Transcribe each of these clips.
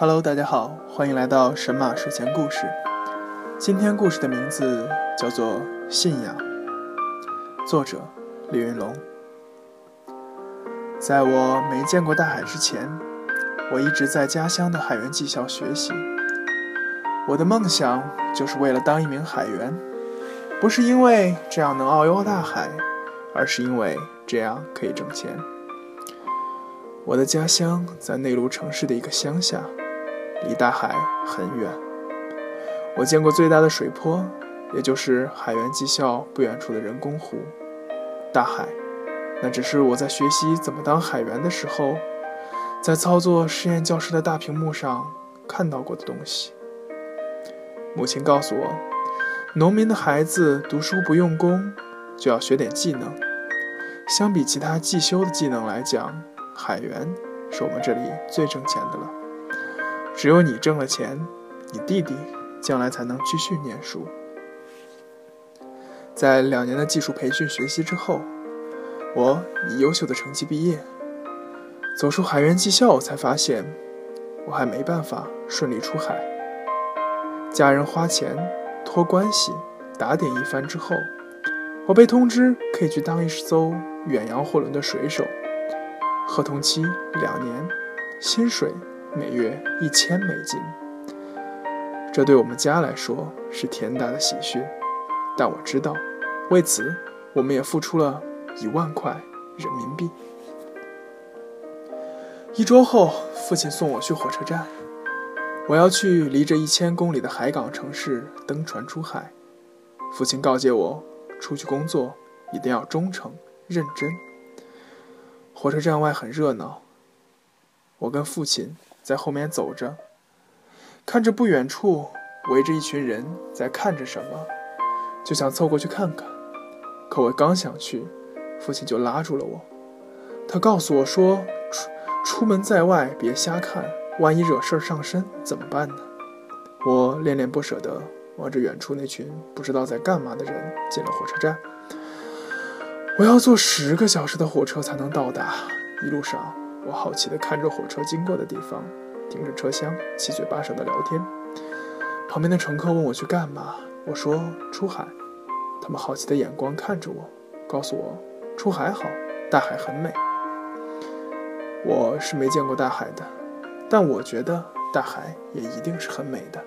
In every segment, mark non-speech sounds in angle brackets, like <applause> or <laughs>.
Hello，大家好，欢迎来到神马睡前故事。今天故事的名字叫做《信仰》，作者李云龙。在我没见过大海之前，我一直在家乡的海员技校学习。我的梦想就是为了当一名海员，不是因为这样能遨游大海，而是因为这样可以挣钱。我的家乡在内陆城市的一个乡下，离大海很远。我见过最大的水坡，也就是海员技校不远处的人工湖。大海，那只是我在学习怎么当海员的时候，在操作实验教室的大屏幕上看到过的东西。母亲告诉我，农民的孩子读书不用功，就要学点技能。相比其他技修的技能来讲，海员是我们这里最挣钱的了。只有你挣了钱，你弟弟将来才能继续念书。在两年的技术培训学习之后，我以优秀的成绩毕业。走出海员技校，才发现我还没办法顺利出海。家人花钱托关系打点一番之后，我被通知可以去当一艘远洋货轮的水手。合同期两年，薪水每月一千美金。这对我们家来说是天大的喜讯，但我知道，为此我们也付出了一万块人民币。一周后，父亲送我去火车站，我要去离这一千公里的海港城市登船出海。父亲告诫我，出去工作一定要忠诚认真。火车站外很热闹，我跟父亲在后面走着，看着不远处围着一群人在看着什么，就想凑过去看看。可我刚想去，父亲就拉住了我。他告诉我说：“出出门在外别瞎看，万一惹事儿上身怎么办呢？”我恋恋不舍地望着远处那群不知道在干嘛的人进了火车站。我要坐十个小时的火车才能到达。一路上，我好奇地看着火车经过的地方，听着车厢七嘴八舌的聊天。旁边的乘客问我去干嘛，我说出海。他们好奇的眼光看着我，告诉我出海好，大海很美。我是没见过大海的，但我觉得大海也一定是很美的。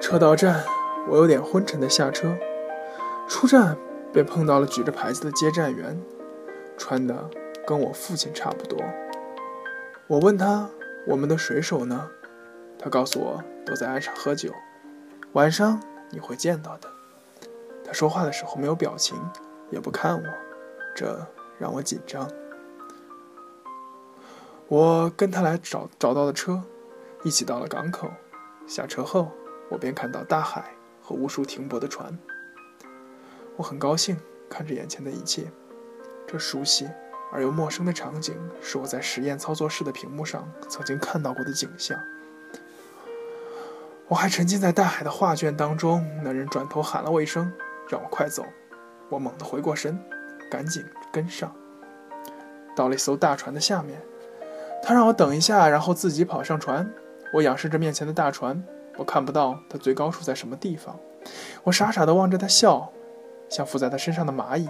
车到站，我有点昏沉的下车，出站。便碰到了举着牌子的接站员，穿的跟我父亲差不多。我问他：“我们的水手呢？”他告诉我：“都在岸上喝酒，晚上你会见到的。”他说话的时候没有表情，也不看我，这让我紧张。我跟他来找找到了车，一起到了港口。下车后，我便看到大海和无数停泊的船。我很高兴看着眼前的一切，这熟悉而又陌生的场景是我在实验操作室的屏幕上曾经看到过的景象。我还沉浸在大海的画卷当中，那人转头喊了我一声，让我快走。我猛地回过神，赶紧跟上。到了一艘大船的下面，他让我等一下，然后自己跑上船。我仰视着面前的大船，我看不到它最高处在什么地方。我傻傻地望着他笑。像附在他身上的蚂蚁，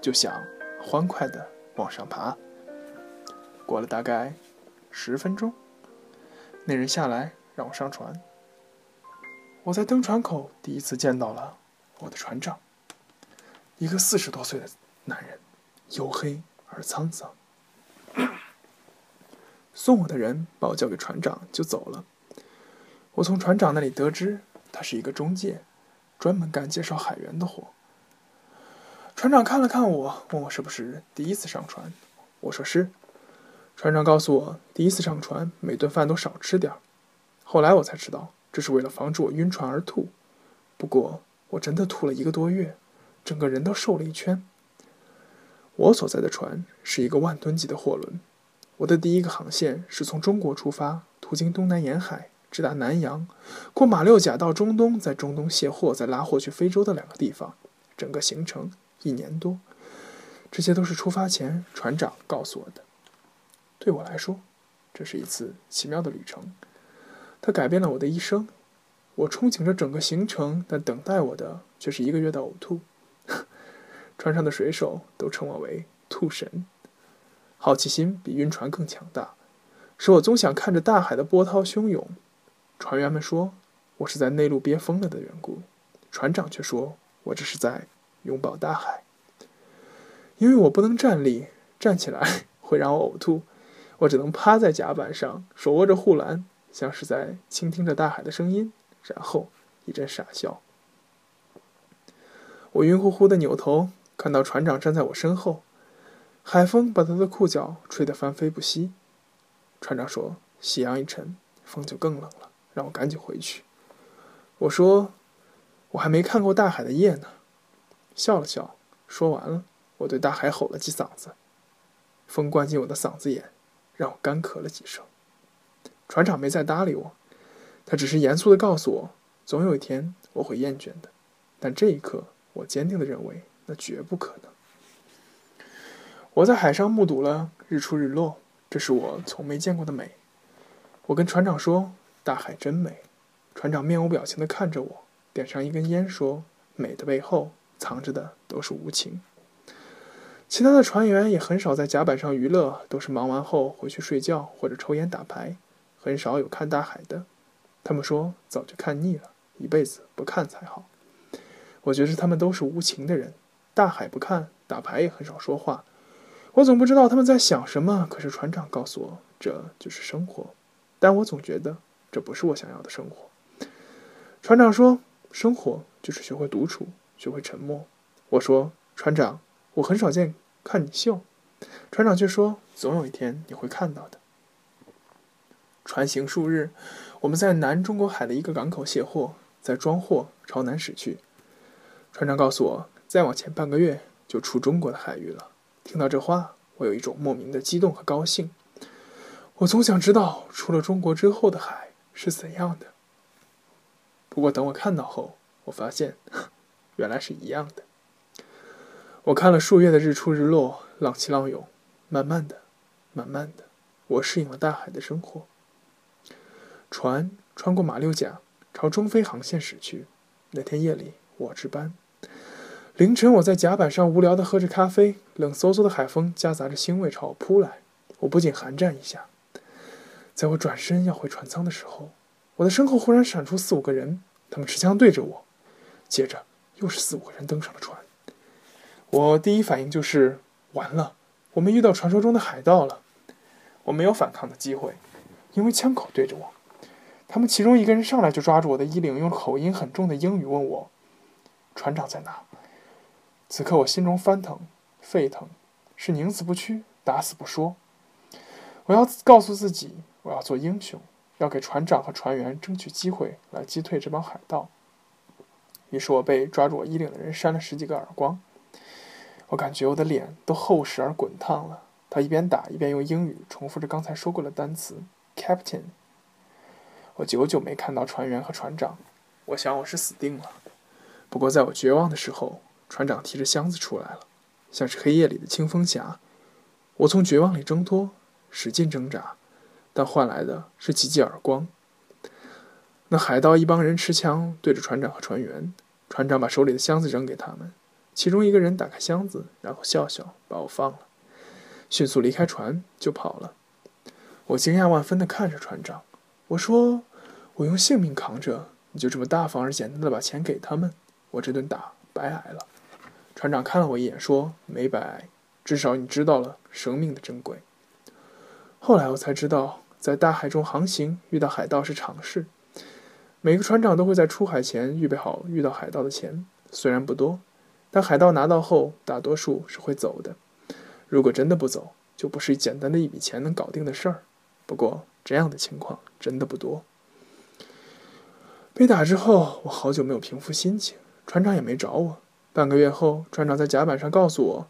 就想欢快地往上爬。过了大概十分钟，那人下来让我上船。我在登船口第一次见到了我的船长，一个四十多岁的男人，黝黑而沧桑。送我的人把我交给船长就走了。我从船长那里得知，他是一个中介，专门干介绍海员的活。船长看了看我，问我是不是第一次上船。我说是。船长告诉我，第一次上船，每顿饭都少吃点儿。后来我才知道，这是为了防止我晕船而吐。不过我真的吐了一个多月，整个人都瘦了一圈。我所在的船是一个万吨级的货轮。我的第一个航线是从中国出发，途经东南沿海，直达南洋，过马六甲到中东，在中东卸货，再拉货去非洲的两个地方。整个行程。一年多，这些都是出发前船长告诉我的。对我来说，这是一次奇妙的旅程，它改变了我的一生。我憧憬着整个行程，但等待我的却是一个月的呕吐。<laughs> 船上的水手都称我为“吐神”。好奇心比晕船更强大，使我总想看着大海的波涛汹涌。船员们说我是在内陆憋疯了的缘故，船长却说我这是在拥抱大海。因为我不能站立，站起来 <laughs> 会让我呕吐，我只能趴在甲板上，手握着护栏，像是在倾听着大海的声音，然后一阵傻笑。我晕乎乎的扭头，看到船长站在我身后。海风把他的裤脚吹得翻飞不息。船长说：“夕阳一沉，风就更冷了，让我赶紧回去。”我说：“我还没看过大海的夜呢。”笑了笑，说完了，我对大海吼了几嗓子。风灌进我的嗓子眼，让我干咳了几声。船长没再搭理我，他只是严肃地告诉我：“总有一天我会厌倦的。”但这一刻，我坚定地认为那绝不可能。我在海上目睹了日出日落，这是我从没见过的美。我跟船长说：“大海真美。”船长面无表情地看着我，点上一根烟，说：“美的背后藏着的都是无情。”其他的船员也很少在甲板上娱乐，都是忙完后回去睡觉或者抽烟打牌，很少有看大海的。他们说早就看腻了，一辈子不看才好。我觉得他们都是无情的人，大海不看，打牌也很少说话。我总不知道他们在想什么，可是船长告诉我，这就是生活。但我总觉得这不是我想要的生活。船长说，生活就是学会独处，学会沉默。我说，船长，我很少见看你笑。船长却说，总有一天你会看到的。船行数日，我们在南中国海的一个港口卸货，在装货朝南驶去。船长告诉我，再往前半个月就出中国的海域了。听到这话，我有一种莫名的激动和高兴。我总想知道出了中国之后的海是怎样的。不过等我看到后，我发现，原来是一样的。我看了数月的日出日落，浪起浪涌，慢慢的，慢慢的，我适应了大海的生活。船穿过马六甲，朝中非航线驶去。那天夜里，我值班。凌晨，我在甲板上无聊地喝着咖啡，冷飕飕的海风夹杂着腥味朝我扑来，我不禁寒战一下。在我转身要回船舱的时候，我的身后忽然闪出四五个人，他们持枪对着我，接着又是四五个人登上了船。我第一反应就是完了，我们遇到传说中的海盗了。我没有反抗的机会，因为枪口对着我。他们其中一个人上来就抓住我的衣领，用口音很重的英语问我：“船长在哪？”此刻我心中翻腾、沸腾，是宁死不屈、打死不说。我要告诉自己，我要做英雄，要给船长和船员争取机会来击退这帮海盗。于是我被抓住我衣领的人扇了十几个耳光，我感觉我的脸都厚实而滚烫了。他一边打一边用英语重复着刚才说过的单词：“Captain。”我久久没看到船员和船长，我想我是死定了。不过在我绝望的时候。船长提着箱子出来了，像是黑夜里的清风侠。我从绝望里挣脱，使劲挣扎，但换来的是几记耳光。那海盗一帮人持枪对着船长和船员，船长把手里的箱子扔给他们，其中一个人打开箱子，然后笑笑把我放了，迅速离开船就跑了。我惊讶万分地看着船长，我说：“我用性命扛着，你就这么大方而简单的把钱给他们，我这顿打白挨了。”船长看了我一眼，说：“没白挨，至少你知道了生命的珍贵。”后来我才知道，在大海中航行遇到海盗是常事。每个船长都会在出海前预备好遇到海盗的钱，虽然不多，但海盗拿到后，大多数是会走的。如果真的不走，就不是简单的一笔钱能搞定的事儿。不过这样的情况真的不多。被打之后，我好久没有平复心情，船长也没找我。半个月后，船长在甲板上告诉我：“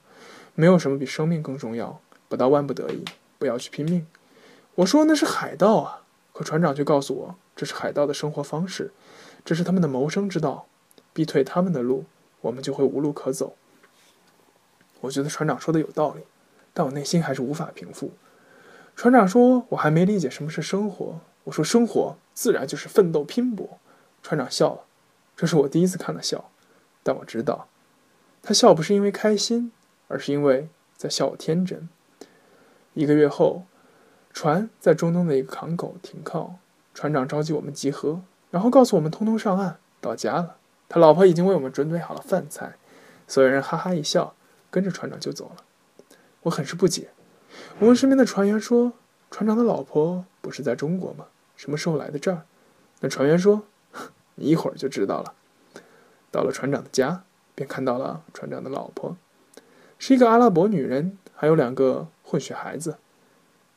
没有什么比生命更重要，不到万不得已，不要去拼命。”我说：“那是海盗啊！”可船长却告诉我：“这是海盗的生活方式，这是他们的谋生之道。逼退他们的路，我们就会无路可走。”我觉得船长说的有道理，但我内心还是无法平复。船长说：“我还没理解什么是生活。”我说：“生活自然就是奋斗拼搏。”船长笑了，这是我第一次看他笑，但我知道，他笑不是因为开心，而是因为在笑我天真。一个月后，船在中东的一个港口停靠，船长召集我们集合，然后告诉我们通通上岸，到家了。他老婆已经为我们准备好了饭菜，所有人哈哈一笑，跟着船长就走了。我很是不解，我问身边的船员说：“船长的老婆不是在中国吗？什么时候来的这儿？”那船员说：“你一会儿就知道了。”到了船长的家，便看到了船长的老婆，是一个阿拉伯女人，还有两个混血孩子。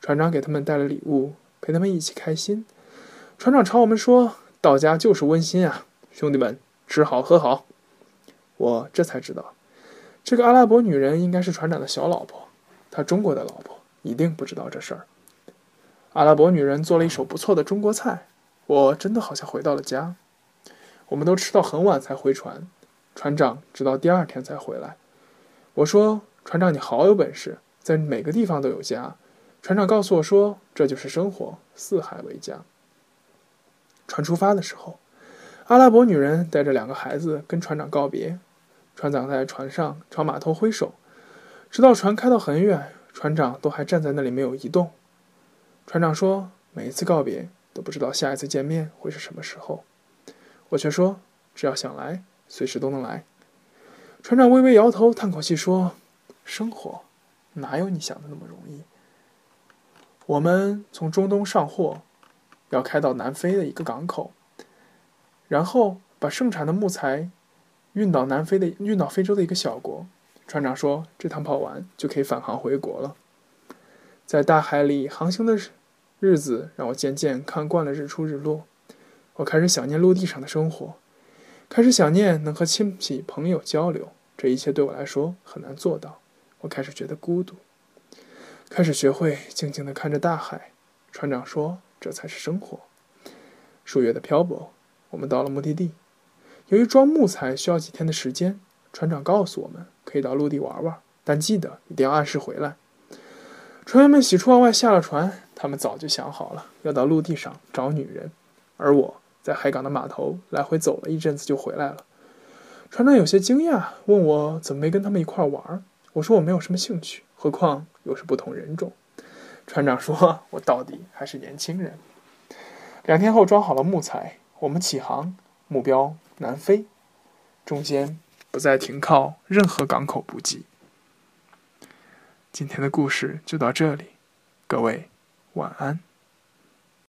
船长给他们带了礼物，陪他们一起开心。船长朝我们说：“到家就是温馨啊，兄弟们。”吃好喝好，我这才知道，这个阿拉伯女人应该是船长的小老婆，他中国的老婆一定不知道这事儿。阿拉伯女人做了一手不错的中国菜，我真的好像回到了家。我们都吃到很晚才回船，船长直到第二天才回来。我说：“船长，你好有本事，在每个地方都有家。”船长告诉我说：“这就是生活，四海为家。”船出发的时候。阿拉伯女人带着两个孩子跟船长告别，船长在船上朝码头挥手，直到船开到很远，船长都还站在那里没有移动。船长说：“每一次告别都不知道下一次见面会是什么时候。”我却说：“只要想来，随时都能来。”船长微微摇头，叹口气说：“生活哪有你想的那么容易？我们从中东上货，要开到南非的一个港口。”然后把盛产的木材运到南非的运到非洲的一个小国。船长说：“这趟跑完就可以返航回国了。”在大海里航行的日子让我渐渐看惯了日出日落，我开始想念陆地上的生活，开始想念能和亲戚朋友交流。这一切对我来说很难做到。我开始觉得孤独，开始学会静静地看着大海。船长说：“这才是生活。”数月的漂泊。我们到了目的地，由于装木材需要几天的时间，船长告诉我们可以到陆地玩玩，但记得一定要按时回来。船员们喜出望外下了船，他们早就想好了要到陆地上找女人，而我在海港的码头来回走了一阵子就回来了。船长有些惊讶，问我怎么没跟他们一块玩。我说我没有什么兴趣，何况又是不同人种。船长说：“我到底还是年轻人。<laughs> ”两天后装好了木材。我们起航，目标南非，中间不再停靠任何港口补给。今天的故事就到这里，各位晚安。